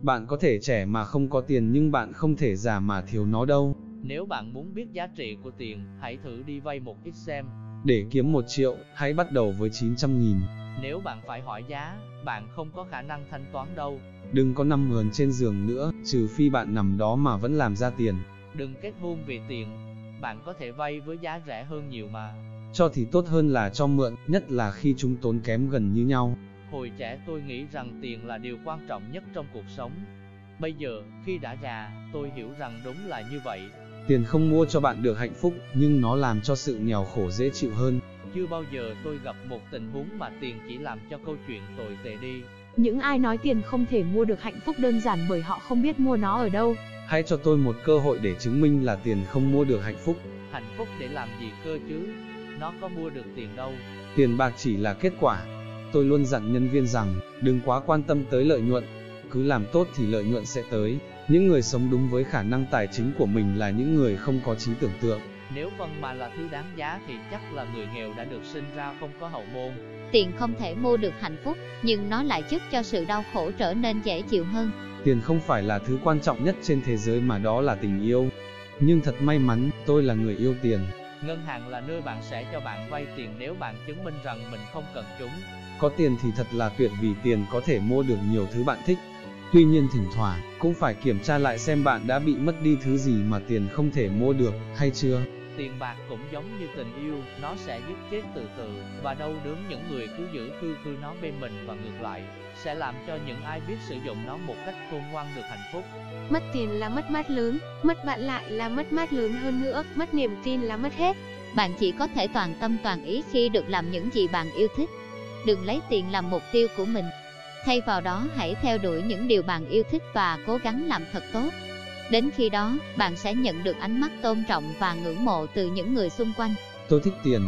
Bạn có thể trẻ mà không có tiền nhưng bạn không thể già mà thiếu nó đâu. Nếu bạn muốn biết giá trị của tiền, hãy thử đi vay một ít xem. Để kiếm 1 triệu, hãy bắt đầu với 900 nghìn. Nếu bạn phải hỏi giá, bạn không có khả năng thanh toán đâu. Đừng có nằm mườn trên giường nữa, trừ phi bạn nằm đó mà vẫn làm ra tiền. Đừng kết hôn vì tiền. Bạn có thể vay với giá rẻ hơn nhiều mà. Cho thì tốt hơn là cho mượn, nhất là khi chúng tốn kém gần như nhau. Hồi trẻ tôi nghĩ rằng tiền là điều quan trọng nhất trong cuộc sống. Bây giờ, khi đã già, tôi hiểu rằng đúng là như vậy. Tiền không mua cho bạn được hạnh phúc, nhưng nó làm cho sự nghèo khổ dễ chịu hơn. Chưa bao giờ tôi gặp một tình huống mà tiền chỉ làm cho câu chuyện tồi tệ đi. Những ai nói tiền không thể mua được hạnh phúc đơn giản bởi họ không biết mua nó ở đâu. Hãy cho tôi một cơ hội để chứng minh là tiền không mua được hạnh phúc. Hạnh phúc để làm gì cơ chứ? Nó có mua được tiền đâu. Tiền bạc chỉ là kết quả. Tôi luôn dặn nhân viên rằng, đừng quá quan tâm tới lợi nhuận. Cứ làm tốt thì lợi nhuận sẽ tới. Những người sống đúng với khả năng tài chính của mình là những người không có trí tưởng tượng. Nếu vân mà là thứ đáng giá thì chắc là người nghèo đã được sinh ra không có hậu môn. Tiền không thể mua được hạnh phúc, nhưng nó lại giúp cho sự đau khổ trở nên dễ chịu hơn. Tiền không phải là thứ quan trọng nhất trên thế giới mà đó là tình yêu. Nhưng thật may mắn, tôi là người yêu tiền. Ngân hàng là nơi bạn sẽ cho bạn vay tiền nếu bạn chứng minh rằng mình không cần chúng. Có tiền thì thật là tuyệt vì tiền có thể mua được nhiều thứ bạn thích. Tuy nhiên thỉnh thoảng, cũng phải kiểm tra lại xem bạn đã bị mất đi thứ gì mà tiền không thể mua được, hay chưa. Tiền bạc cũng giống như tình yêu, nó sẽ giết chết từ từ, và đâu đớn những người cứ giữ khư khư nó bên mình và ngược lại, sẽ làm cho những ai biết sử dụng nó một cách khôn ngoan được hạnh phúc. Mất tiền là mất mát lớn, mất bạn lại là mất mát lớn hơn nữa, mất niềm tin là mất hết. Bạn chỉ có thể toàn tâm toàn ý khi được làm những gì bạn yêu thích. Đừng lấy tiền làm mục tiêu của mình. Thay vào đó hãy theo đuổi những điều bạn yêu thích và cố gắng làm thật tốt. Đến khi đó, bạn sẽ nhận được ánh mắt tôn trọng và ngưỡng mộ từ những người xung quanh. Tôi thích tiền.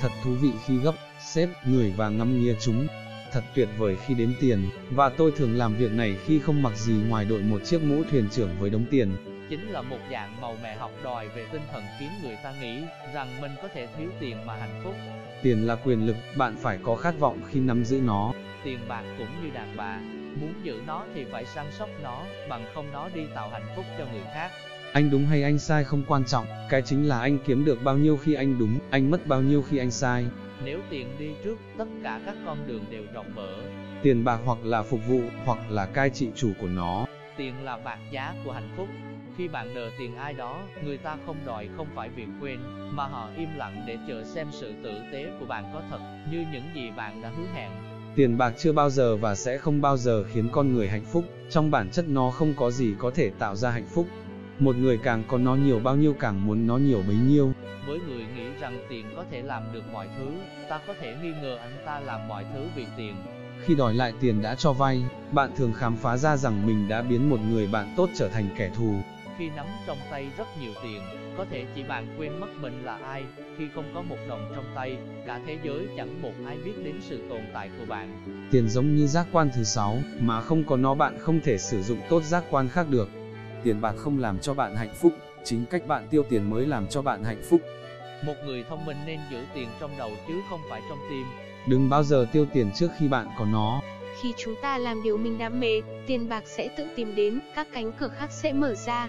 Thật thú vị khi gấp, xếp, người và ngắm nghía chúng. Thật tuyệt vời khi đếm tiền, và tôi thường làm việc này khi không mặc gì ngoài đội một chiếc mũ thuyền trưởng với đống tiền. Chính là một dạng màu mè học đòi về tinh thần khiến người ta nghĩ rằng mình có thể thiếu tiền mà hạnh phúc. Tiền là quyền lực, bạn phải có khát vọng khi nắm giữ nó. Tiền bạc cũng như đàn bà, muốn giữ nó thì phải săn sóc nó, bằng không nó đi tạo hạnh phúc cho người khác. Anh đúng hay anh sai không quan trọng, cái chính là anh kiếm được bao nhiêu khi anh đúng, anh mất bao nhiêu khi anh sai. Nếu tiền đi trước, tất cả các con đường đều rộng mở. Tiền bạc hoặc là phục vụ, hoặc là cai trị chủ của nó. Tiền là bạc giá của hạnh phúc. Khi bạn nợ tiền ai đó, người ta không đòi không phải vì quên, mà họ im lặng để chờ xem sự tử tế của bạn có thật, như những gì bạn đã hứa hẹn. Tiền bạc chưa bao giờ và sẽ không bao giờ khiến con người hạnh phúc, trong bản chất nó không có gì có thể tạo ra hạnh phúc. Một người càng có nó nhiều bao nhiêu càng muốn nó nhiều bấy nhiêu. Với người nghĩ rằng tiền có thể làm được mọi thứ, ta có thể nghi ngờ anh ta làm mọi thứ vì tiền. Khi đòi lại tiền đã cho vay, bạn thường khám phá ra rằng mình đã biến một người bạn tốt trở thành kẻ thù. Khi nắm trong tay rất nhiều tiền, có thể chỉ bạn quên mất mình là ai, khi không có một đồng trong tay, cả thế giới chẳng một ai biết đến sự tồn tại của bạn. Tiền giống như giác quan thứ sáu, mà không có nó bạn không thể sử dụng tốt giác quan khác được. Tiền bạc không làm cho bạn hạnh phúc, chính cách bạn tiêu tiền mới làm cho bạn hạnh phúc. Một người thông minh nên giữ tiền trong đầu chứ không phải trong tim. Đừng bao giờ tiêu tiền trước khi bạn có nó. Khi chúng ta làm điều mình đam mê, tiền bạc sẽ tự tìm đến, các cánh cửa khác sẽ mở ra.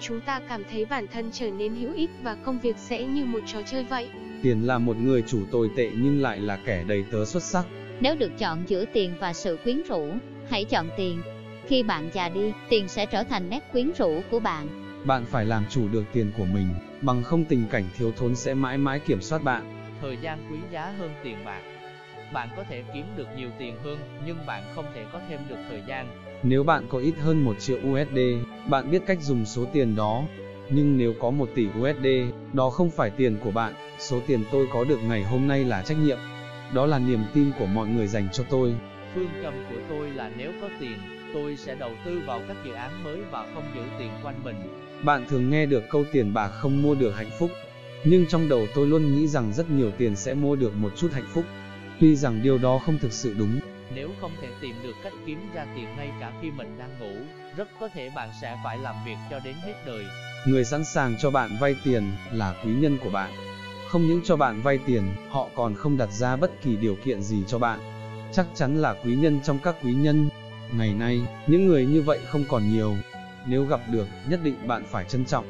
Chúng ta cảm thấy bản thân trở nên hữu ích và công việc sẽ như một trò chơi vậy. Tiền là một người chủ tồi tệ nhưng lại là kẻ đầy tớ xuất sắc. Nếu được chọn giữa tiền và sự quyến rũ, hãy chọn tiền. Khi bạn già đi, tiền sẽ trở thành nét quyến rũ của bạn. Bạn phải làm chủ được tiền của mình, bằng không tình cảnh thiếu thốn sẽ mãi mãi kiểm soát bạn. Thời gian quý giá hơn tiền bạc. Bạn có thể kiếm được nhiều tiền hơn, nhưng bạn không thể có thêm được thời gian. Nếu bạn có ít hơn 1 triệu USD, bạn biết cách dùng số tiền đó. Nhưng nếu có 1 tỷ USD, đó không phải tiền của bạn, số tiền tôi có được ngày hôm nay là trách nhiệm. Đó là niềm tin của mọi người dành cho tôi. Phương châm của tôi là nếu có tiền, tôi sẽ đầu tư vào các dự án mới và không giữ tiền quanh mình. Bạn thường nghe được câu tiền bạc không mua được hạnh phúc. Nhưng trong đầu tôi luôn nghĩ rằng rất nhiều tiền sẽ mua được một chút hạnh phúc. Tuy rằng điều đó không thực sự đúng. Nếu không thể tìm được cách kiếm ra tiền ngay cả khi mình đang ngủ, rất có thể bạn sẽ phải làm việc cho đến hết đời. Người sẵn sàng cho bạn vay tiền là quý nhân của bạn. Không những cho bạn vay tiền, họ còn không đặt ra bất kỳ điều kiện gì cho bạn. Chắc chắn là quý nhân trong các quý nhân. Ngày nay, những người như vậy không còn nhiều. Nếu gặp được, nhất định bạn phải trân trọng.